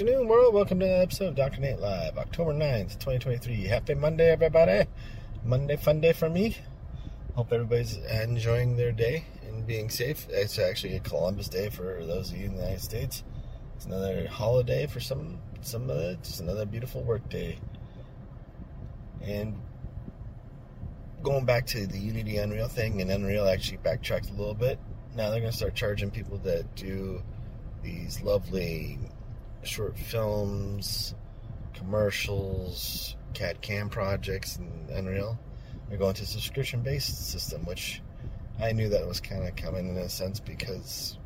afternoon, world. Welcome to another episode of Dr. Nate Live, October 9th, 2023. Happy Monday, everybody. Monday fun day for me. Hope everybody's enjoying their day and being safe. It's actually a Columbus Day for those of you in the United States. It's another holiday for some, some of it. Just another beautiful work day. And going back to the Unity Unreal thing, and Unreal actually backtracked a little bit. Now they're going to start charging people that do these lovely short films, commercials, CAD CAM projects, and Unreal. They're going to a subscription based system, which I knew that was kind of coming in a sense because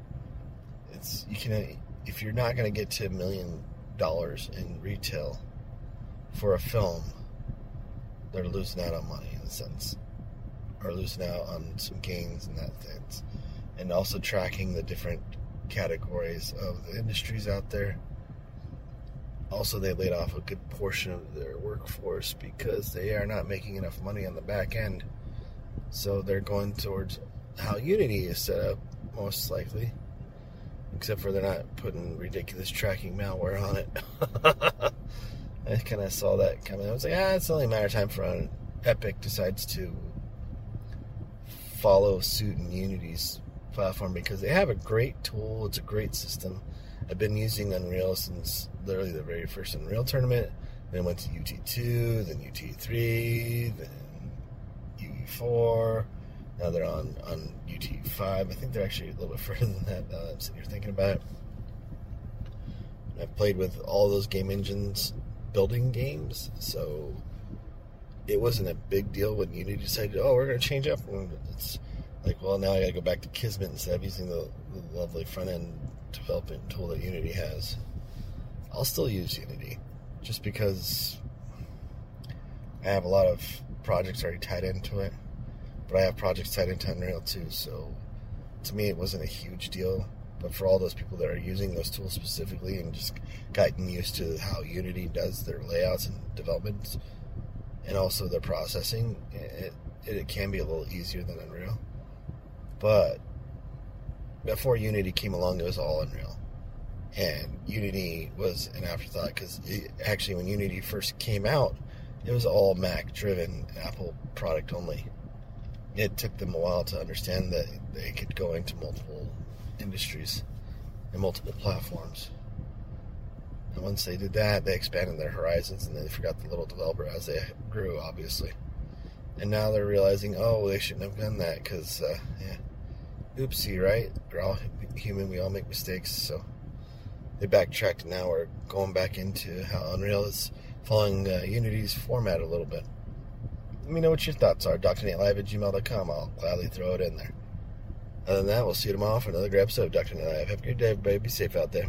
it's you can if you're not going to get to a million dollars in retail for a film, they're losing out on money in a sense, or losing out on some gains in that sense, and also tracking the different categories of the industries out there. Also, they laid off a good portion of their workforce because they are not making enough money on the back end. So they're going towards how Unity is set up, most likely. Except for they're not putting ridiculous tracking malware on it. I kind of saw that coming. I was like, ah, it's only a matter of time for Epic decides to follow suit in Unity's platform because they have a great tool. It's a great system. I've been using Unreal since literally the very first Unreal tournament. Then went to UT2, then UT3, then UE4. Now they're on, on UT5. I think they're actually a little bit further than that now that I'm sitting here thinking about it. I've played with all those game engines building games, so it wasn't a big deal when Unity decided, oh, we're going to change up. It's like, well, now I got to go back to Kismet instead of using the, the lovely front end development tool that Unity has. I'll still use Unity just because I have a lot of projects already tied into it, but I have projects tied into Unreal too. So to me, it wasn't a huge deal. But for all those people that are using those tools specifically and just gotten used to how Unity does their layouts and developments and also their processing, it, it, it can be a little easier than Unreal. But before Unity came along, it was all Unreal. And Unity was an afterthought because actually, when Unity first came out, it was all Mac driven, Apple product only. It took them a while to understand that they could go into multiple industries and multiple platforms. And once they did that, they expanded their horizons and they forgot the little developer as they grew, obviously. And now they're realizing, oh, they shouldn't have done that because, uh, yeah oopsie, right? We're all human, we all make mistakes, so they backtracked now we're going back into how Unreal is following uh, Unity's format a little bit. Let me know what your thoughts are. DrNateLive at gmail.com. I'll gladly throw it in there. Other than that, we'll see you tomorrow for another great episode of Dr. Nate Live. Have a good day, everybody. Be safe out there.